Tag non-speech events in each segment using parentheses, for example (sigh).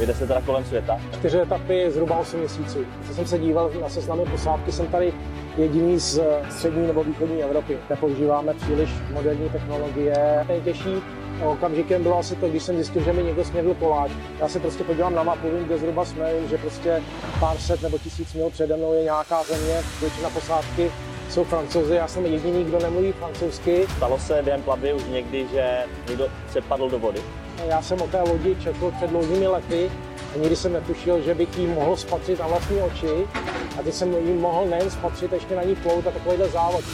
jede se teda kolem světa. Čtyři etapy, zhruba 8 měsíců. Co jsem se díval na seznamy posádky, jsem tady jediný z střední nebo východní Evropy. Nepoužíváme příliš moderní technologie. Nejtěžší okamžikem bylo asi to, když jsem zjistil, že mi někdo snědl koláč. Já se prostě podívám na mapu, vím, kde zhruba jsme, vím, že prostě pár set nebo tisíc mil přede mnou je nějaká země, většina posádky jsou francouzi, já jsem jediný, kdo nemluví francouzsky. Stalo se během plavby už někdy, že někdo se padl do vody? Já jsem o té lodi četl před dlouhými lety a nikdy jsem netušil, že bych jí mohl spatřit na vlastní oči a teď jsem jí mohl nejen spatřit, ještě na ní plout a takovýhle závod.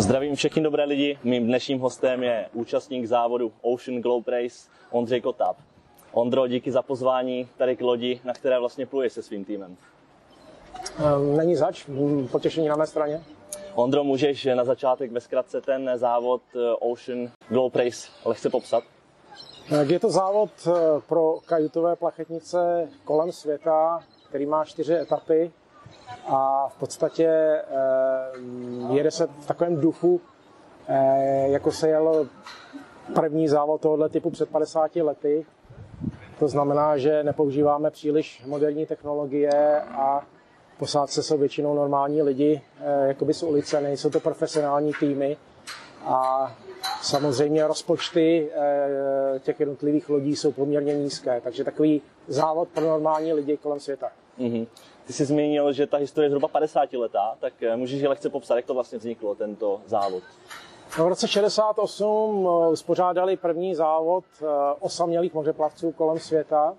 Zdravím všechny dobré lidi. Mým dnešním hostem je účastník závodu Ocean Globe Race Ondřej Kotáb. Ondro, díky za pozvání tady k lodi, na které vlastně pluje se svým týmem. Ehm, Není zač, potěšení na mé straně. Ondro, můžeš na začátek ve zkratce ten závod eh, Ocean Globe Race lehce popsat? Je to závod eh, pro kajutové plachetnice kolem světa, který má čtyři etapy a v podstatě eh, jede se v takovém duchu, eh, jako se jel první závod tohoto typu před 50 lety. To znamená, že nepoužíváme příliš moderní technologie a posádce jsou většinou normální lidi, eh, jakoby z ulice, nejsou to profesionální týmy. A samozřejmě rozpočty těch jednotlivých lodí jsou poměrně nízké, takže takový závod pro normální lidi kolem světa. Mm-hmm. Ty jsi zmínil, že ta historie je zhruba 50 letá, tak můžeš lehce popsat, jak to vlastně vzniklo, tento závod? No, v roce 68 uspořádali první závod osamělých mořeplavců kolem světa.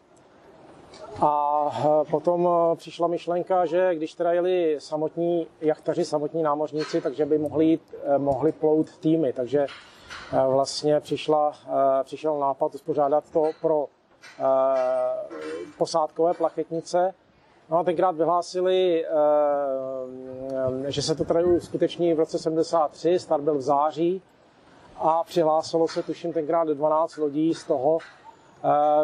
A potom přišla myšlenka, že když teda jeli samotní jachtaři, samotní námořníci, takže by mohli, jít, mohli plout týmy. Takže vlastně přišla, přišel nápad uspořádat to pro posádkové plachetnice. No tenkrát vyhlásili, že se to tady uskuteční v roce 73, start byl v září a přihlásilo se tuším tenkrát 12 lodí z toho.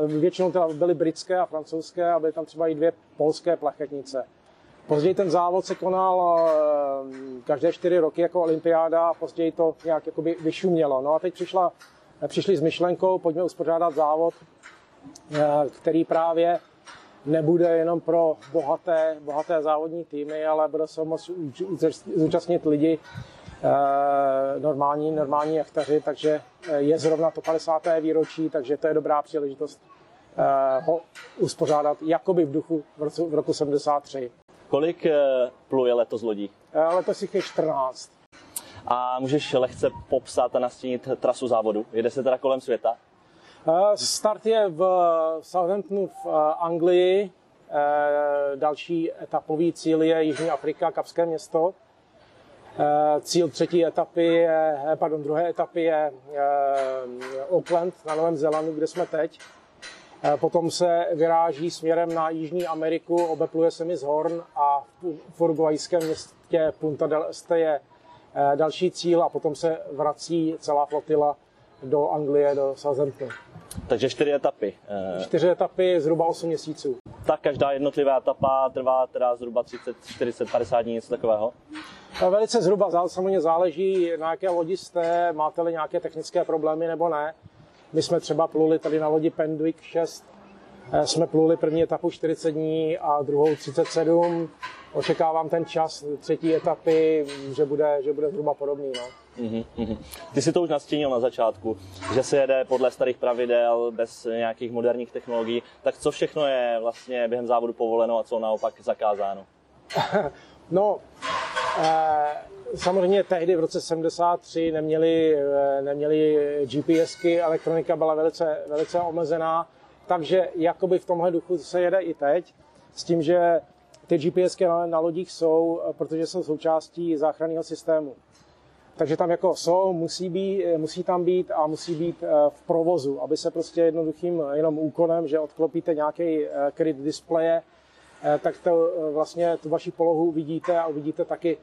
Většinou teda byly britské a francouzské a byly tam třeba i dvě polské plachetnice. Později ten závod se konal každé čtyři roky jako olympiáda a později to nějak jakoby vyšumělo. No a teď přišla, přišli s myšlenkou, pojďme uspořádat závod, který právě nebude jenom pro bohaté, bohaté závodní týmy, ale bude se moct zúčastnit lidi, normální, normální jachtaři, takže je zrovna to 50. výročí, takže to je dobrá příležitost ho uspořádat jakoby v duchu v roku, v roku 73. Kolik pluje letos lodí? Letos jich je 14. A můžeš lehce popsat a nastínit trasu závodu? Jede se teda kolem světa? Start je v Southamptonu v Anglii. Další etapový cíl je Jižní Afrika, Kapské město. Cíl třetí etapy je, pardon, druhé etapy je Auckland na Novém Zélandu, kde jsme teď. Potom se vyráží směrem na Jižní Ameriku, obepluje se mi z Horn a v uruguajském městě Punta del Este je další cíl a potom se vrací celá flotila do Anglie, do Southamptonu. Takže čtyři etapy. Čtyři etapy, zhruba 8 měsíců. Tak každá jednotlivá etapa trvá teda zhruba 30, 40, 50 dní, něco takového? Velice zhruba, samozřejmě záleží, na jaké lodi jste, máte-li nějaké technické problémy nebo ne. My jsme třeba pluli tady na lodi Pendwick 6, jsme pluli první etapu 40 dní a druhou 37. Očekávám ten čas třetí etapy, že bude, že bude zhruba podobný. No. Mm-hmm. Ty si to už nastínil na začátku, že se jede podle starých pravidel, bez nějakých moderních technologií. Tak co všechno je vlastně během závodu povoleno a co naopak zakázáno? (laughs) no, eh, samozřejmě tehdy v roce 73 neměli, neměli GPSky, elektronika byla velice, velice omezená, takže jakoby v tomhle duchu se jede i teď, s tím, že ty GPSky na, na lodích jsou, protože jsou součástí záchranného systému. Takže tam jako jsou, musí, být, musí tam být a musí být v provozu, aby se prostě jednoduchým jenom úkonem, že odklopíte nějaký kryt displeje, tak to vlastně tu vaši polohu vidíte a uvidíte taky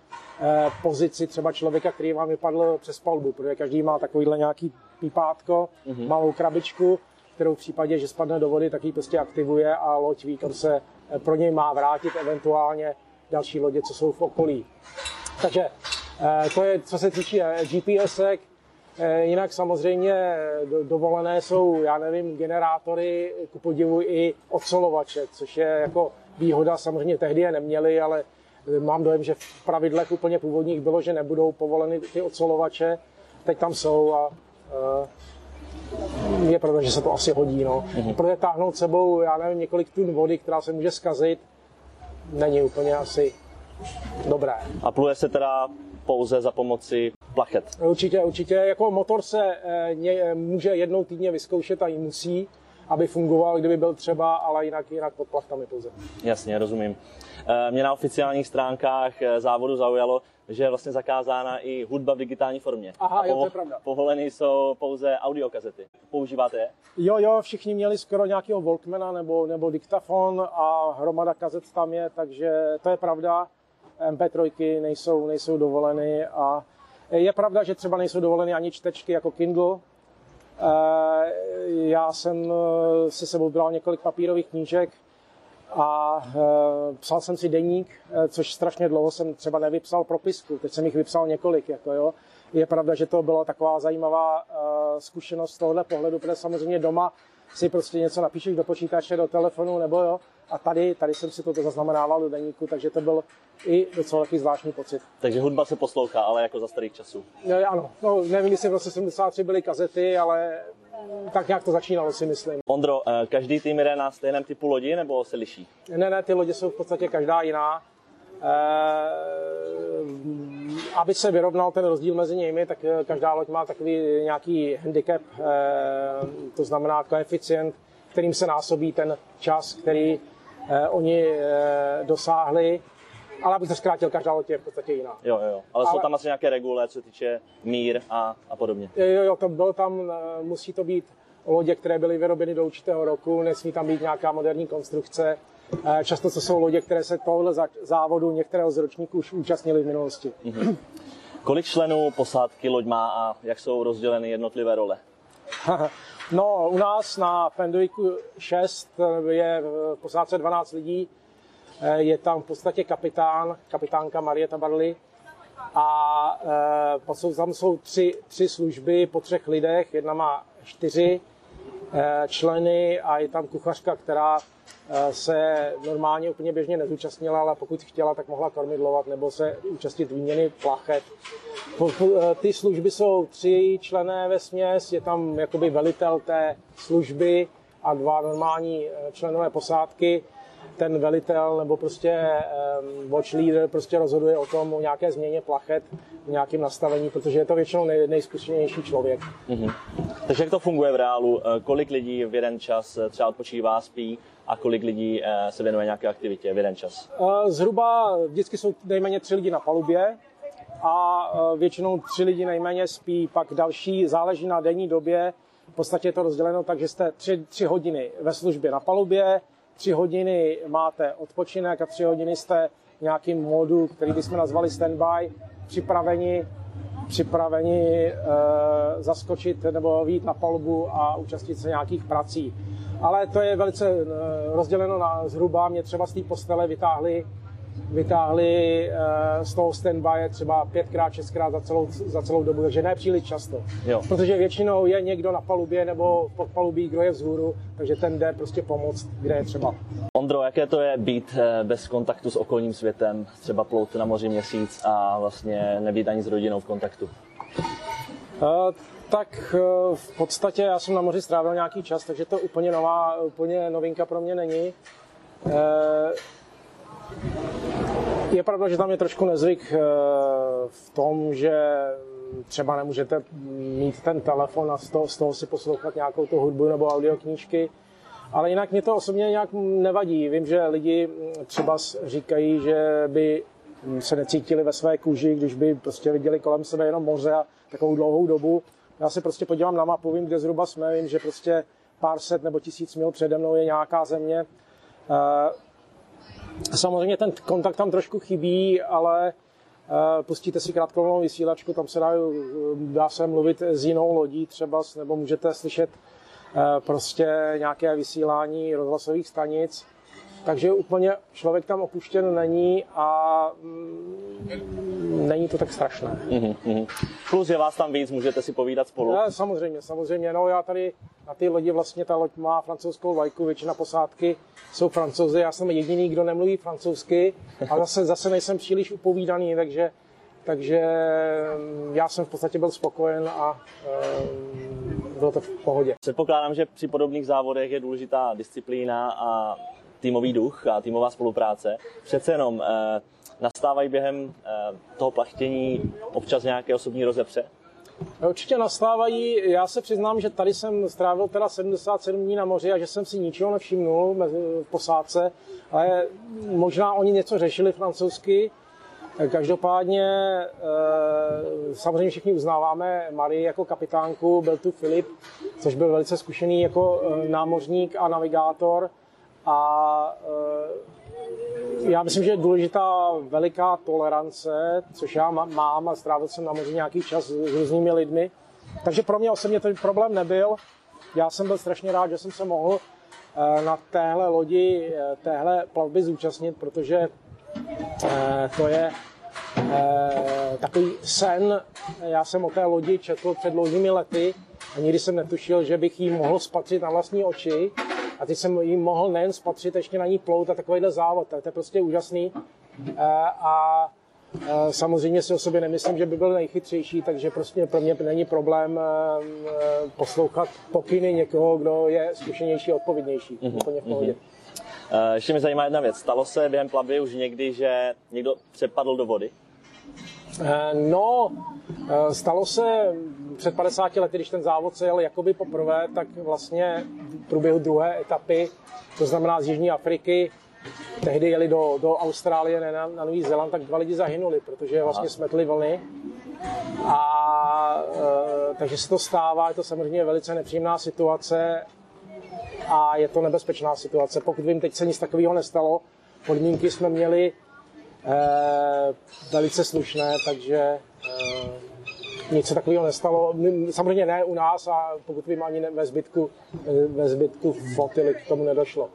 pozici třeba člověka, který vám vypadl přes palbu, protože každý má takovýhle nějaký pípátko, mm-hmm. malou krabičku, kterou v případě, že spadne do vody, tak ji prostě aktivuje a loď ví, kam se pro něj má vrátit, eventuálně další lodě, co jsou v okolí. Takže to je, co se týče GPSek, Jinak samozřejmě dovolené jsou, já nevím, generátory, ku podivu i odsolovače, což je jako výhoda, samozřejmě tehdy je neměli, ale mám dojem, že v pravidlech úplně původních bylo, že nebudou povoleny ty odsolovače, teď tam jsou a je pravda, že se to asi hodí. No. Mm-hmm. Protože táhnout sebou, já nevím, několik tun vody, která se může skazit, není úplně asi dobré. A pluje se teda pouze za pomoci plachet? Určitě, určitě. Jako motor se e, může jednou týdně vyzkoušet a i musí, aby fungoval, kdyby byl třeba, ale jinak, jinak pod plachtami pouze. Jasně, rozumím. Eh, mě na oficiálních stránkách závodu zaujalo, že je vlastně zakázána i hudba v digitální formě. Aha, a jo, to je pravda. Povoleny jsou pouze audiokazety. Používáte je? Jo, jo, všichni měli skoro nějakého Walkmana nebo, nebo diktafon a hromada kazet tam je, takže to je pravda. MP3 nejsou, nejsou dovoleny a je pravda, že třeba nejsou dovoleny ani čtečky jako Kindle, Eh, já jsem eh, si sebou bral několik papírových knížek a eh, psal jsem si deník, což strašně dlouho jsem třeba nevypsal propisku. Teď jsem jich vypsal několik. Jako jo. Je pravda, že to byla taková zajímavá zkušenost z tohohle pohledu, protože samozřejmě doma si prostě něco napíšeš do počítače, do telefonu nebo jo. A tady, tady jsem si to zaznamenával do deníku, takže to byl i docela takový zvláštní pocit. Takže hudba se poslouchá, ale jako za starých časů. No, ano, no, nevím, jestli v roce 73 byly kazety, ale tak nějak to začínalo, si myslím. Ondro, eh, každý tým jde na stejném typu lodi nebo se liší? Ne, ne, ty lodě jsou v podstatě každá jiná. Eh, aby se vyrovnal ten rozdíl mezi nimi, tak eh, každá loď má takový nějaký handicap, to znamená koeficient, kterým se násobí ten čas, který oni dosáhli. Ale abych to zkrátil, každá loď je v podstatě jiná. Jo, jo, ale, ale jsou tam asi nějaké regule, co se týče mír a, a podobně. Jo, jo, to bylo tam, musí to být lodě, které byly vyrobeny do určitého roku, nesmí tam být nějaká moderní konstrukce. Eh, často to jsou lodě, které se tohle závodu některého z ročníků už účastnili v minulosti. Mm-hmm. Kolik členů posádky loď má a jak jsou rozděleny jednotlivé role? (laughs) no, u nás na Fenduiku 6 je v posádce 12 lidí. Eh, je tam v podstatě kapitán, kapitánka Marieta Barley a tam jsou tři, tři služby po třech lidech. Jedna má čtyři členy a je tam kuchařka, která se normálně úplně běžně nezúčastnila, ale pokud chtěla, tak mohla kormidlovat nebo se účastnit výměny plachet. Ty služby jsou tři člené ve směs, je tam jakoby velitel té služby a dva normální členové posádky ten velitel nebo prostě um, watch leader prostě rozhoduje o tom, o nějaké změně plachet, o nějakém nastavení, protože je to většinou nej, nejzkušenější člověk. Mm-hmm. Takže jak to funguje v reálu? Eh, kolik lidí v jeden čas eh, třeba odpočívá, spí a kolik lidí eh, se věnuje nějaké aktivitě v jeden čas? Zhruba vždycky jsou nejméně tři lidi na palubě a většinou tři lidi nejméně spí, pak další záleží na denní době. V podstatě je to rozděleno tak, že jste tři, tři hodiny ve službě na palubě, tři hodiny máte odpočinek a tři hodiny jste v nějakým módu, který bychom nazvali standby, připraveni, připraveni e, zaskočit nebo výjít na palubu a účastnit se nějakých prací. Ale to je velice e, rozděleno na zhruba. Mě třeba z té postele vytáhli vytáhli uh, z toho standby třeba pětkrát, šestkrát za celou, za celou dobu, takže ne příliš často. Jo. Protože většinou je někdo na palubě nebo pod palubí, kdo je vzhůru, takže ten jde prostě pomoct, kde je třeba. Ondro, jaké to je být eh, bez kontaktu s okolním světem, třeba plout na moři měsíc a vlastně nebýt ani s rodinou v kontaktu? Uh, tak uh, v podstatě já jsem na moři strávil nějaký čas, takže to úplně nová, úplně novinka pro mě není. Uh, je pravda, že tam je trošku nezvyk eh, v tom, že třeba nemůžete mít ten telefon a z toho, z toho si poslouchat nějakou tu hudbu nebo audioknížky. Ale jinak mě to osobně nějak nevadí. Vím, že lidi třeba říkají, že by se necítili ve své kůži, když by prostě viděli kolem sebe jenom moře a takovou dlouhou dobu. Já se prostě podívám na mapu, vím, kde zhruba jsme, vím, že prostě pár set nebo tisíc mil přede mnou je nějaká země. Eh, Samozřejmě ten kontakt tam trošku chybí, ale pustíte si krátkovou vysílačku, tam se dá, dá se mluvit s jinou lodí třeba, nebo můžete slyšet prostě nějaké vysílání rozhlasových stanic. Takže úplně člověk tam opuštěn není a mm, není to tak strašné. Mm-hmm. Plus je vás tam víc, můžete si povídat spolu. Ne, samozřejmě, samozřejmě. No já tady na té lodi vlastně ta loď má francouzskou vlajku, většina posádky jsou francouzi, já jsem jediný, kdo nemluví francouzsky, a zase, zase nejsem příliš upovídaný, takže, takže mm, já jsem v podstatě byl spokojen a um, bylo to v pohodě. Předpokládám, že při podobných závodech je důležitá disciplína a týmový duch a týmová spolupráce. Přece jenom eh, nastávají během eh, toho plachtění občas nějaké osobní rozepře? Určitě nastávají. Já se přiznám, že tady jsem strávil teda 77 dní na moři a že jsem si ničeho nevšimnul v posádce, ale možná oni něco řešili francouzsky. Každopádně eh, samozřejmě všichni uznáváme Marii jako kapitánku, byl tu Filip, což byl velice zkušený jako námořník a navigátor. A eh, já myslím, že je důležitá veliká tolerance, což já mám a strávil jsem na moři nějaký čas s různými lidmi. Takže pro mě osobně ten problém nebyl. Já jsem byl strašně rád, že jsem se mohl eh, na téhle lodi, eh, téhle plavby zúčastnit, protože to je takový sen. Já jsem o té lodi četl před dlouhými lety a nikdy jsem netušil, že bych ji mohl spatřit na vlastní oči. A teď jsem jí mohl nejen spatřit, ještě na ní plout a takovýhle závod. To je prostě úžasný. Eh, a eh, Samozřejmě si o sobě nemyslím, že by byl nejchytřejší, takže prostě pro mě není problém eh, poslouchat pokyny někoho, kdo je zkušenější a odpovědnější. Mm-hmm. Úplně v pohodě. Mm-hmm. Ještě mi zajímá jedna věc. Stalo se během plavby už někdy, že někdo přepadl do vody? No, stalo se před 50 lety, když ten závod se jel jakoby poprvé, tak vlastně v průběhu druhé etapy, to znamená z Jižní Afriky, tehdy jeli do, do Austrálie, ne na, na Nový Zéland, tak dva lidi zahynuli, protože vlastně smetli vlny. A e, takže se to stává, je to samozřejmě velice nepříjemná situace a je to nebezpečná situace. Pokud vím, teď se nic takového nestalo, podmínky jsme měli e, velice slušné, takže e, nic se takového nestalo. Samozřejmě ne u nás a pokud vím ani ne, ve zbytku, ve zbytku flotily k tomu nedošlo.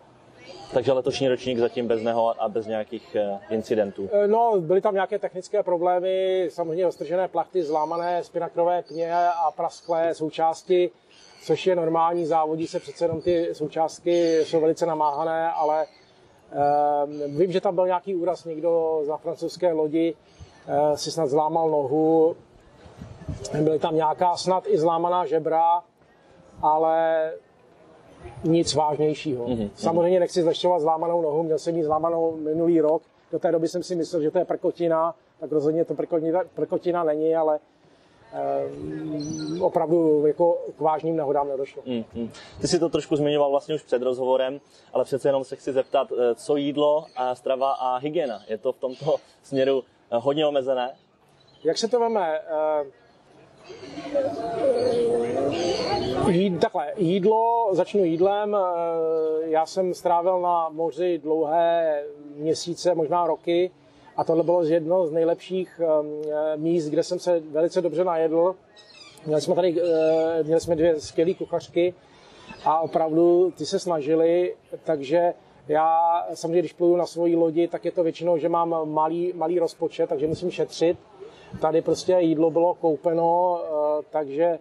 Takže letošní ročník zatím bez neho a bez nějakých eh, incidentů? Eh, no, byly tam nějaké technické problémy, samozřejmě ostržené plachty, zlámané spinakrové pně a prasklé součásti, což je normální, závodí se přece jenom ty součástky jsou velice namáhané, ale vím, že tam byl nějaký úraz, někdo za francouzské lodi si snad zlámal nohu, Byly tam nějaká snad i zlámaná žebra, ale nic vážnějšího. Mm-hmm. Samozřejmě nechci zlehčovat zlámanou nohu, měl jsem ji zlámanou minulý rok. Do té doby jsem si myslel, že to je prkotina, tak rozhodně to prkotina, prkotina není, ale um, opravdu jako k vážným nehodám nedošlo. Mm-hmm. Ty si to trošku zmiňoval vlastně už před rozhovorem, ale přece jenom se chci zeptat, eh, co jídlo, a strava a hygiena. Je to v tomto směru eh, hodně omezené? Jak se to veme? Uh, Jíd, takhle, jídlo, začnu jídlem. Eh, já jsem strávil na moři dlouhé měsíce, možná roky a tohle bylo jedno z nejlepších eh, míst, kde jsem se velice dobře najedl. Měli jsme tady eh, měli jsme dvě skvělé kuchařky a opravdu ty se snažili, takže já samozřejmě, když pluju na svoji lodi, tak je to většinou, že mám malý, malý rozpočet, takže musím šetřit Tady prostě jídlo bylo koupeno, eh, takže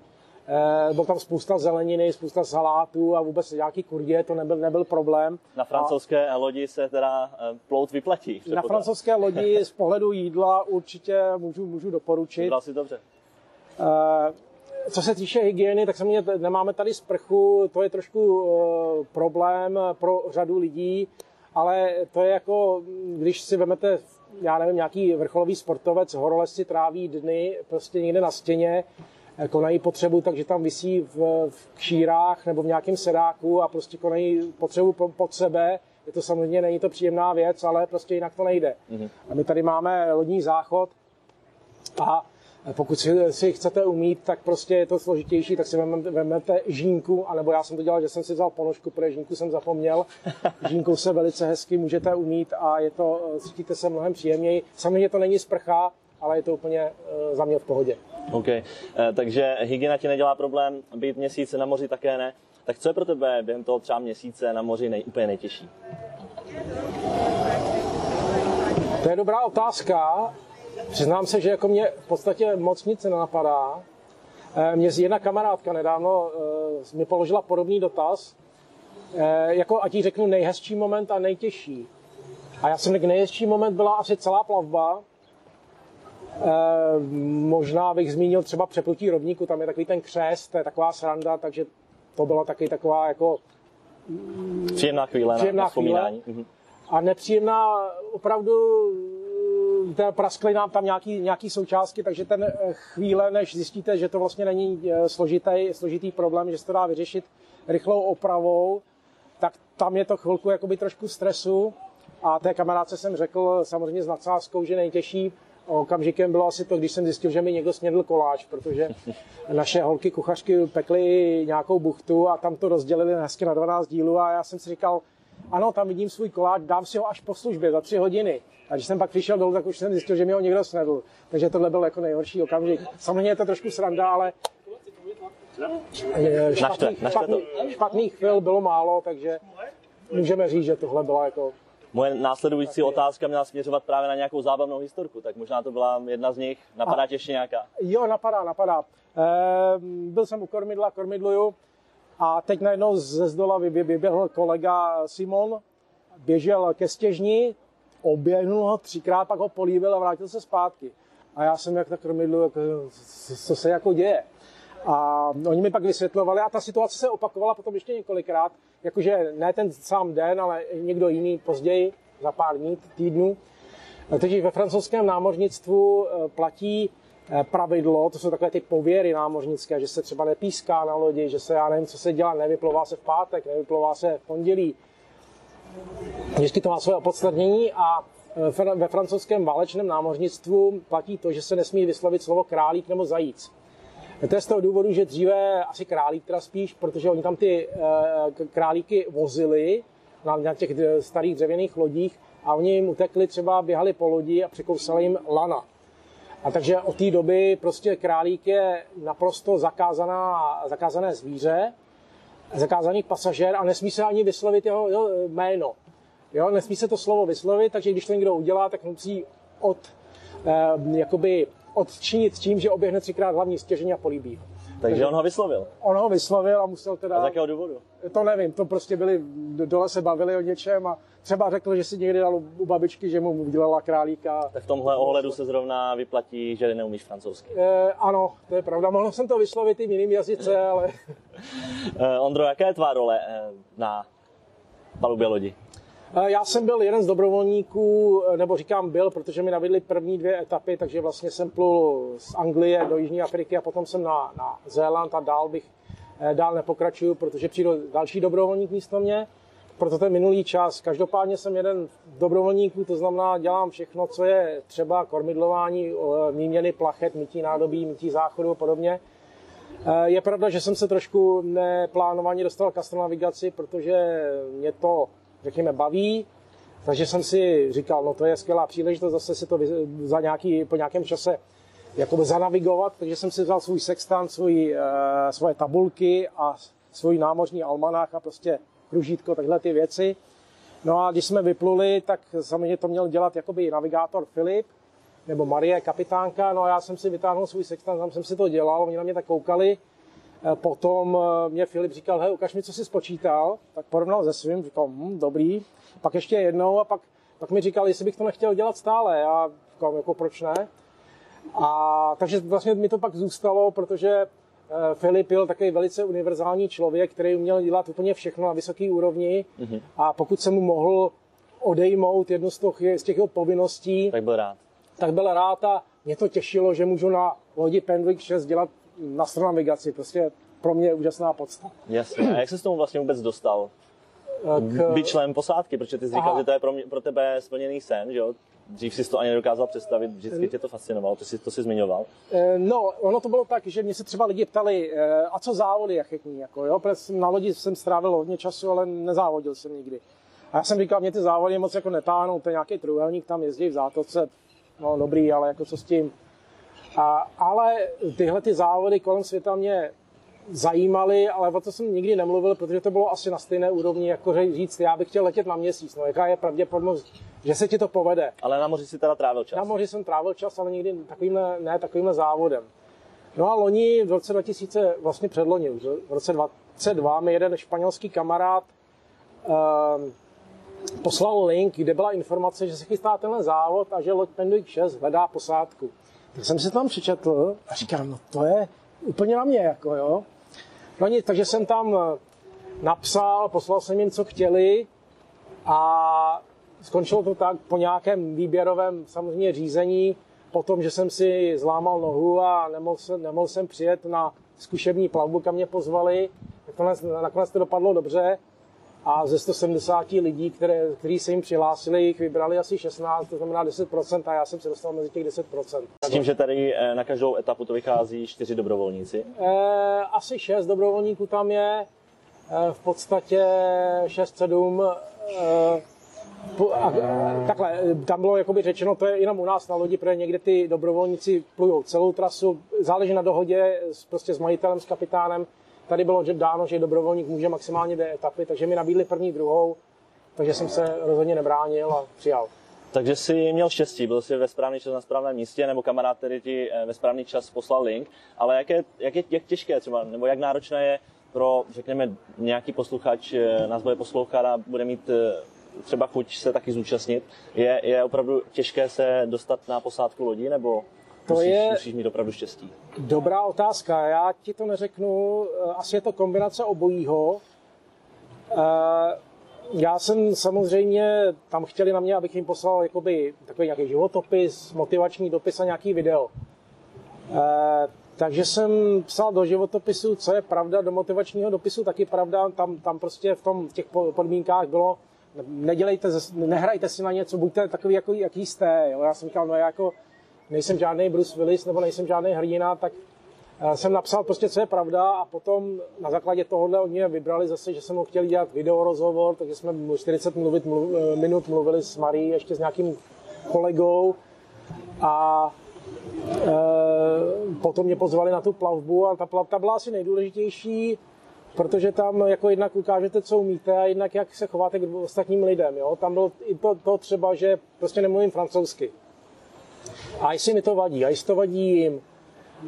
eh, byl tam spousta zeleniny, spousta salátů a vůbec nějaký kurdě, to nebyl, nebyl problém. Na francouzské a... lodi se teda eh, plout vyplatí. Na francouzské lodi (laughs) z pohledu jídla určitě můžu, můžu doporučit. Vybral si dobře. Co se týče hygieny, tak samozřejmě nemáme tady sprchu, to je trošku problém pro řadu lidí, ale to je jako, když si vezmete já nevím, nějaký vrcholový sportovec, horolezci tráví dny prostě někde na stěně, konají potřebu, takže tam visí v, v kšírách nebo v nějakém sedáku a prostě konají potřebu pod sebe. Je to samozřejmě, není to příjemná věc, ale prostě jinak to nejde. Mm-hmm. A my tady máme lodní záchod a pokud si, si chcete umít, tak prostě je to složitější, tak si vezmete žínku, anebo já jsem to dělal, že jsem si vzal ponožku, protože žínku jsem zapomněl. Žínkou se velice hezky můžete umít a je to, cítíte se mnohem příjemněji. Samozřejmě to není sprcha, ale je to úplně za mě v pohodě. OK, takže hygiena ti nedělá problém, být měsíc na moři také ne. Tak co je pro tebe během toho třeba měsíce na moři nej, úplně nejtěžší? To je dobrá otázka. Přiznám se, že jako mě v podstatě moc nic nenapadá. Eh, mě jedna kamarádka nedávno eh, mi položila podobný dotaz, eh, jako ať jí řeknu nejhezčí moment a nejtěžší. A já jsem řekl, nejhezčí moment byla asi celá plavba. Možná bych zmínil třeba přeplutí rovníku, tam je takový ten křest, to je taková sranda, takže to byla taky taková jako příjemná chvíle příjemná na, chvíle. Mhm. A nepříjemná opravdu praskly nám tam nějaký, nějaký součástky, takže ten eh, chvíle, než zjistíte, že to vlastně není eh, složitý, složitý problém, že se to dá vyřešit rychlou opravou, tak tam je to chvilku jakoby trošku stresu. A té kamarádce jsem řekl samozřejmě s nadsázkou, že nejtěžší okamžikem bylo asi to, když jsem zjistil, že mi někdo snědl koláč, protože (laughs) naše holky kuchařky pekly nějakou buchtu a tam to rozdělili hezky na 12 dílů a já jsem si říkal, ano, tam vidím svůj koláč, dám si ho až po službě za tři hodiny. A když jsem pak přišel dolů, tak už jsem zjistil, že mi ho někdo snědl. Takže tohle byl jako nejhorší okamžik. Samozřejmě je to trošku sranda, ale špatných, špatný, špatných chvil bylo málo, takže můžeme říct, že tohle byla jako Moje následující otázka měla směřovat právě na nějakou zábavnou historku, tak možná to byla jedna z nich. Napadá tě ještě nějaká? Jo, napadá, napadá. E, byl jsem u kormidla, kormidluju a teď najednou ze zdola vyběhl kolega Simon, běžel ke stěžni, oběhnul ho třikrát, pak ho políbil a vrátil se zpátky. A já jsem jak tak krmidlu, jako, co se jako děje. A oni mi pak vysvětlovali a ta situace se opakovala potom ještě několikrát, jakože ne ten sám den, ale někdo jiný později, za pár dní, týdnů. Takže ve francouzském námořnictvu eh, platí eh, pravidlo, to jsou takové ty pověry námořnické, že se třeba nepíská na lodi, že se, já nevím, co se dělá, nevyplová se v pátek, nevyplová se v pondělí, Vždycky to má své opodstatnění a e, ve francouzském válečném námořnictvu platí to, že se nesmí vyslovit slovo králík nebo zajíc. To je z toho důvodu, že dříve asi králík teda spíš, protože oni tam ty e, králíky vozili na těch starých dřevěných lodích a oni jim utekli, třeba běhali po lodi a překousali jim lana. A takže od té doby prostě králík je naprosto zakázaná, zakázané zvíře zakázaný pasažér a nesmí se ani vyslovit jeho, jeho jméno. Jo, nesmí se to slovo vyslovit, takže když to někdo udělá, tak musí od, eh, jakoby odčinit tím, že oběhne třikrát hlavní stěžení a políbí ho. Takže, Takže on ho vyslovil. On ho vyslovil a musel teda... A z jakého důvodu? To nevím, to prostě byli, dole se bavili o něčem a třeba řekl, že si někdy dal u babičky, že mu udělala králíka. Tak v tomhle ohledu se zrovna vyplatí, že neumíš francouzsky. E, ano, to je pravda. Mohl jsem to vyslovit i v jiným jazyce, ale... (laughs) e, Ondro, jaká je tvá role eh, na palubě lodi? Já jsem byl jeden z dobrovolníků, nebo říkám byl, protože mi navidli první dvě etapy, takže vlastně jsem plul z Anglie do Jižní Afriky a potom jsem na, na Zéland a dál bych dál nepokračuju, protože přijde další dobrovolník místo mě proto ten minulý čas. Každopádně jsem jeden dobrovolníků, to znamená, dělám všechno, co je třeba kormidlování, výměny plachet, mytí nádobí, mytí záchodu a podobně. E, je pravda, že jsem se trošku neplánovaně dostal k astronavigaci, protože mě to, řekněme, baví, takže jsem si říkal, no to je skvělá příležitost zase si to za nějaký, po nějakém čase jakoby zanavigovat, takže jsem si vzal svůj sextant, svůj, e, svoje tabulky a svůj námořní almanách a prostě kružítko, takhle ty věci. No a když jsme vypluli, tak samozřejmě to měl dělat jakoby navigátor Filip, nebo Marie, kapitánka, no a já jsem si vytáhnul svůj sextant, tam jsem si to dělal, oni na mě tak koukali, e, Potom e, mě Filip říkal, hej, ukaž mi, co jsi spočítal. Tak porovnal se svým, říkal, hm, dobrý. Pak ještě jednou a pak, pak mi říkal, jestli bych to nechtěl dělat stále. Já říkal, jako proč ne? A takže vlastně mi to pak zůstalo, protože Filip byl takový velice univerzální člověk, který uměl dělat úplně všechno na vysoké úrovni mm-hmm. a pokud se mu mohl odejmout jednu z těch, z těch jeho povinností, tak byl rád. Tak byl rád a mě to těšilo, že můžu na lodi Pendwick 6 dělat na navigaci. Prostě pro mě je úžasná podsta. Jasně. A jak se s tomu vlastně vůbec dostal? K... Být člen posádky, protože ty jsi říkal, Aha. že to je pro, mě, pro tebe splněný sen, že jo? Dřív si to ani nedokázal představit, vždycky tě to fascinovalo, to si, to si zmiňoval. Eh, no, ono to bylo tak, že mě se třeba lidi ptali, eh, a co závody jachetní, jako jo, protože na lodi jsem strávil hodně času, ale nezávodil jsem nikdy. A já jsem říkal, mě ty závody moc jako netáhnou, to je nějaký trůhelník, tam jezdí v zátoce, no dobrý, ale jako co s tím. A, ale tyhle ty závody kolem světa mě zajímaly, ale o to jsem nikdy nemluvil, protože to bylo asi na stejné úrovni, jako říct, já bych chtěl letět na měsíc. No, jaká je pravděpodobnost, že se ti to povede? Ale na moři si teda trávil čas. Na moři jsem trávil čas, ale nikdy takovýmhle, ne takovýmhle závodem. No a loni, v roce 2000, vlastně předloni, v roce 2002 mi jeden španělský kamarád um, poslal link, kde byla informace, že se chystá tenhle závod a že loď Penduik 6 hledá posádku. Tak jsem si tam přečetl a říkám, no to je úplně na mě, jako jo. No nic, takže jsem tam eh, napsal, poslal jsem jim, co chtěli a skončilo to tak po nějakém výběrovém samozřejmě řízení, potom, že jsem si zlámal nohu a nemohl jsem, nemohl jsem přijet na zkušební plavbu, kam mě pozvali. Nakonec, nakonec to dopadlo dobře a ze 170 lidí, které, kteří se jim přihlásili, jich vybrali asi 16, to znamená 10% a já jsem se dostal mezi těch 10%. S tím, že tady eh, na každou etapu to vychází čtyři dobrovolníci? E, asi 6 dobrovolníků tam je, e, v podstatě 6-7. E, takhle, tam bylo jakoby řečeno, to je jenom u nás na lodi, protože někde ty dobrovolníci plujou celou trasu, záleží na dohodě prostě s majitelem, s kapitánem, Tady bylo dáno, že dobrovolník může maximálně dvě etapy, takže mi nabídli první, druhou, takže jsem se rozhodně nebránil a přijal. Takže jsi měl štěstí, byl jsi ve správný čas na správném místě, nebo kamarád, který ti eh, ve správný čas poslal link, ale jak, je, jak, je, jak těžké třeba, nebo jak náročné je pro, řekněme, nějaký posluchač, eh, nás bude poslouchat a bude mít eh, třeba chuť se taky zúčastnit, je, je opravdu těžké se dostat na posádku lodi, nebo to musíš, je musíš mít opravdu štěstí? Dobrá otázka. Já ti to neřeknu. Eh, asi je to kombinace obojího. Eh, já jsem samozřejmě, tam chtěli na mě, abych jim poslal jakoby, takový nějaký životopis, motivační dopis a nějaký video. Eh, takže jsem psal do životopisu, co je pravda, do motivačního dopisu taky pravda. Tam, tam prostě v tom v těch podmínkách bylo, nedělejte, nehrajte si na něco, buďte takový, jako, jaký jste. Jo. Já jsem říkal, no jako, nejsem žádný Bruce Willis nebo nejsem žádný hrdina, tak eh, jsem napsal prostě, co je pravda a potom na základě tohohle oni mě vybrali zase, že jsem mu chtěl dělat video rozhovor, takže jsme 40 mluvit, mluv, eh, minut mluvili s Marí, ještě s nějakým kolegou a e, potom mě pozvali na tu plavbu a ta plavba byla asi nejdůležitější, protože tam jako jednak ukážete, co umíte a jednak jak se chováte k ostatním lidem. Jo? Tam bylo i to, to třeba, že prostě nemluvím francouzsky. A jestli mi to vadí, a jestli to vadí jim.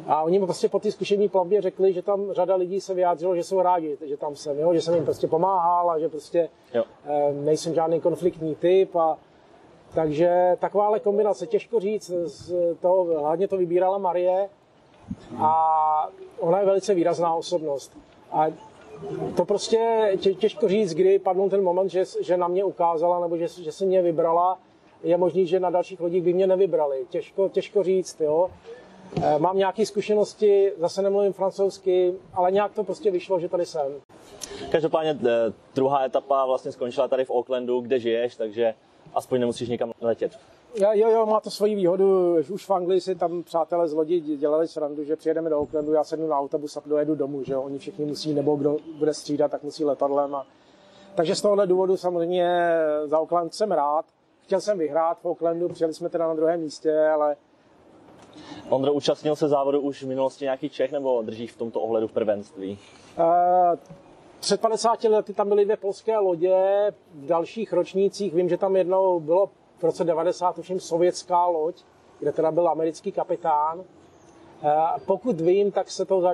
A oni mi prostě po té zkušení plavbě řekli, že tam řada lidí se vyjádřilo, že jsou rádi, že tam jsem, jo? že jsem jim prostě pomáhal a že prostě jo. E, nejsem žádný konfliktní typ. A, takže takováhle kombinace, těžko říct, z toho, hlavně to vybírala Marie a ona je velice výrazná osobnost. A to prostě těžko říct, kdy padl ten moment, že, že na mě ukázala nebo že, že se mě vybrala je možný, že na dalších lodích by mě nevybrali. Těžko, těžko říct, jo. Eh, mám nějaké zkušenosti, zase nemluvím francouzsky, ale nějak to prostě vyšlo, že tady jsem. Každopádně eh, druhá etapa vlastně skončila tady v Aucklandu, kde žiješ, takže aspoň nemusíš nikam letět. Jo, jo, jo, má to svoji výhodu. Už v Anglii si tam přátelé z lodi dělali srandu, že přijedeme do Aucklandu, já sednu na autobus a dojedu domů, že jo? oni všichni musí, nebo kdo bude střídat, tak musí letadlem. A... Takže z tohohle důvodu samozřejmě za Auckland jsem rád. Chtěl jsem vyhrát v Aucklandu, přijeli jsme teda na druhém místě, ale Ondro, účastnil se závodu už v minulosti nějaký Čech nebo držíš v tomto ohledu v prvenství? Uh, před 50 lety tam byly dvě polské lodě, v dalších ročnících vím, že tam jednou bylo v roce 90, tuším, sovětská loď, kde teda byl americký kapitán. Pokud vím, tak se toho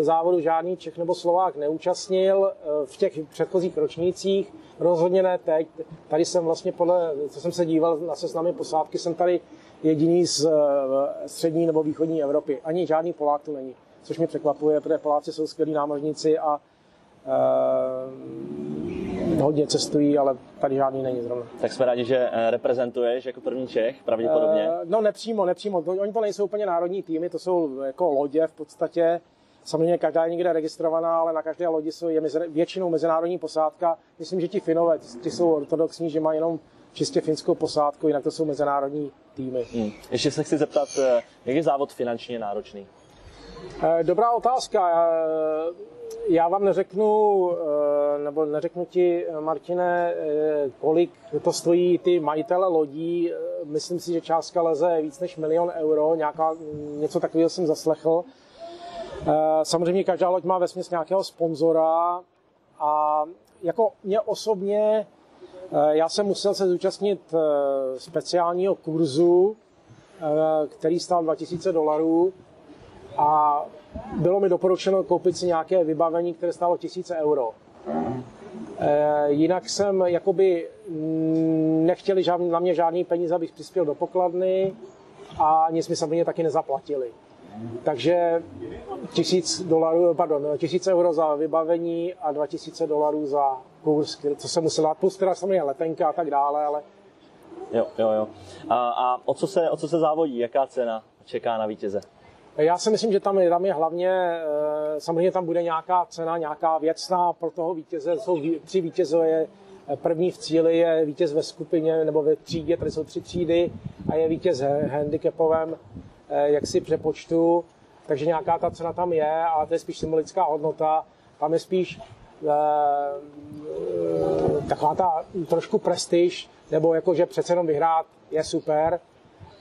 závodu žádný Čech nebo Slovák neúčastnil e, v těch předchozích ročnících. Rozhodně ne teď. Tady jsem vlastně podle, co jsem se díval na seznamy posádky, jsem tady jediný z e, střední nebo východní Evropy. Ani žádný Polák tu není, což mě překvapuje, protože Poláci jsou skvělí námořníci a uh, hodně cestují, ale tady žádný není zrovna. Tak jsme rádi, že eh, reprezentuješ jako první Čech, pravděpodobně. Uh, no nepřímo, nepřímo. To, oni to nejsou úplně národní týmy, to jsou jako lodě v podstatě. Samozřejmě každá je někde registrovaná, ale na každé lodi jsou, je mezi, většinou mezinárodní posádka. Myslím, že ti Finové, ti jsou ortodoxní, že mají jenom čistě finskou posádku, jinak to jsou mezinárodní týmy. Hmm. Ještě se chci zeptat, jak je závod finančně náročný? Dobrá otázka já vám neřeknu, eh, nebo neřeknu ti, Martine, eh, kolik to stojí ty majitele lodí. Myslím si, že částka leze víc než milion euro, nějaká, něco takového jsem zaslechl. Samozřejmě každá loď má vesměs nějakého sponzora a jako mě osobně, já jsem musel se zúčastnit speciálního kurzu, který stál 2000 dolarů a bylo mi doporučeno koupit si nějaké vybavení, které stálo tisíce euro. E, jinak jsem jakoby nechtěli žádný, na mě žádný peníze, abych přispěl do pokladny a nic mi samozřejmě taky nezaplatili. Takže tisíc dolarů, pardon, tisíc euro za vybavení a dva tisíce dolarů za kurz, co jsem musel dát, plus teda samozřejmě letenka a tak dále, ale... Jo, jo, jo. A, a o, co se, o co se závodí? Jaká cena čeká na vítěze? Já si myslím, že tam je, tam je hlavně, eh, samozřejmě tam bude nějaká cena, nějaká věcná pro toho vítěze. Jsou tři vítězové, první v cíli je vítěz ve skupině nebo ve třídě, tady jsou tři třídy a je vítěz handicapovém eh, jaksi přepočtu, takže nějaká ta cena tam je, ale to je spíš symbolická hodnota. Tam je spíš eh, taková ta trošku prestiž, nebo jako, že přece jenom vyhrát je super,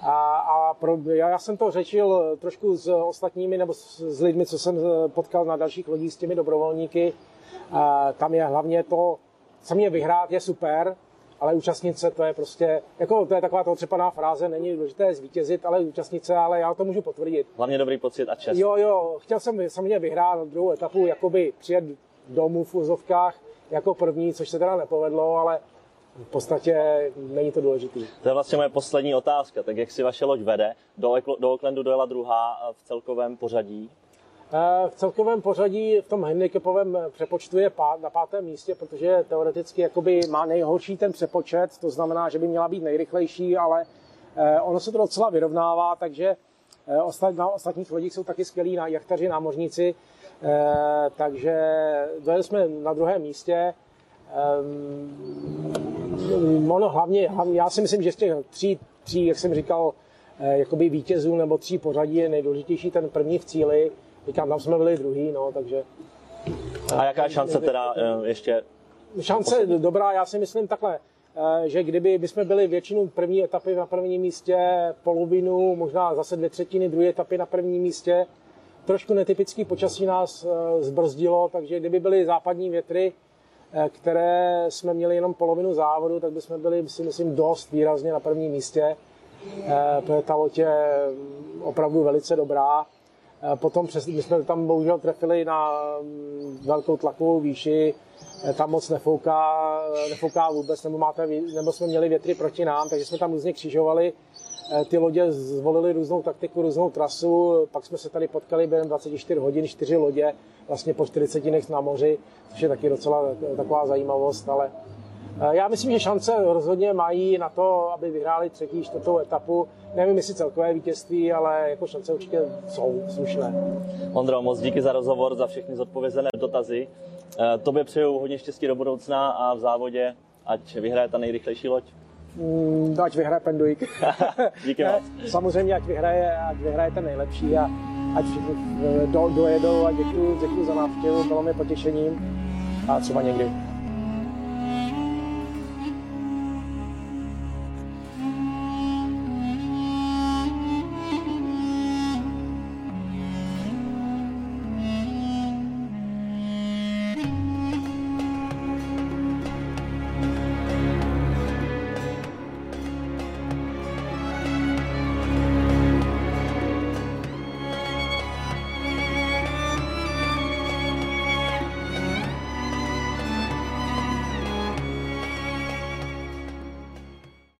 a, a pro, já, já jsem to řečil trošku s ostatními nebo s, s lidmi, co jsem potkal na dalších lodích s těmi dobrovolníky. A tam je hlavně to, co mě vyhrát je super, ale účastnit se to je prostě, jako to je taková to třepaná fráze, není důležité zvítězit, ale účastnit se, ale já to můžu potvrdit. Hlavně dobrý pocit a čest. Jo, jo, chtěl jsem samozřejmě vyhrát druhou etapu, jakoby přijet domů v úzovkách jako první, což se teda nepovedlo, ale v podstatě není to důležité. To je vlastně moje poslední otázka. Tak jak si vaše loď vede? Do, do Oaklandu dojela druhá v celkovém pořadí? Eh, v celkovém pořadí v tom handicapovém přepočtu je na pátém místě, protože teoreticky jakoby má nejhorší ten přepočet, to znamená, že by měla být nejrychlejší, ale eh, ono se to docela vyrovnává, takže eh, na ostatních lodích jsou taky skvělí jachtaři, námořníci, takže dojeli jsme na druhém místě. Um, ono hlavně, hlavně, já si myslím, že z těch tří, tří jak jsem říkal, eh, jakoby vítězů nebo tří pořadí je nejdůležitější ten první v cíli. Říkám, tam jsme byli druhý, no, takže... A jaká šance teda eh, ještě? Šance dobrá, já si myslím takhle, eh, že kdyby bychom byli většinu první etapy na prvním místě, polovinu, možná zase dvě třetiny druhé etapy na prvním místě, trošku netypický počasí nás zbrzdilo, takže kdyby byly západní větry, které jsme měli jenom polovinu závodu, tak bychom byli, si myslím, dost výrazně na prvním místě. Eh, ta loď je mm, opravdu velice dobrá. Eh, potom přes, my jsme tam bohužel trefili na mm, velkou tlakovou výši, tam moc nefouká, nefouká vůbec, nebo, máte, nebo jsme měli větry proti nám, takže jsme tam různě křižovali. Ty lodě zvolili různou taktiku, různou trasu, pak jsme se tady potkali během 24 hodin, čtyři lodě, vlastně po 40 dnech na moři, což je taky docela taková zajímavost, ale eh, já myslím, že šance rozhodně mají na to, aby vyhráli třetí, čtvrtou etapu. Nevím, jestli celkové vítězství, ale jako šance určitě jsou slušné. Ondro, moc díky za rozhovor, za všechny zodpovězené dotazy. Eh, tobě přeju hodně štěstí do budoucna a v závodě, ať vyhraje ta nejrychlejší loď. Mm, ať vyhraje Penduik. (laughs) díky moc. Samozřejmě, ať vyhraje, ať vyhraje ten nejlepší a ať všichni do, dojedou a děkuji, děkuji za návštěvu, bylo mi potěšením a třeba někdy.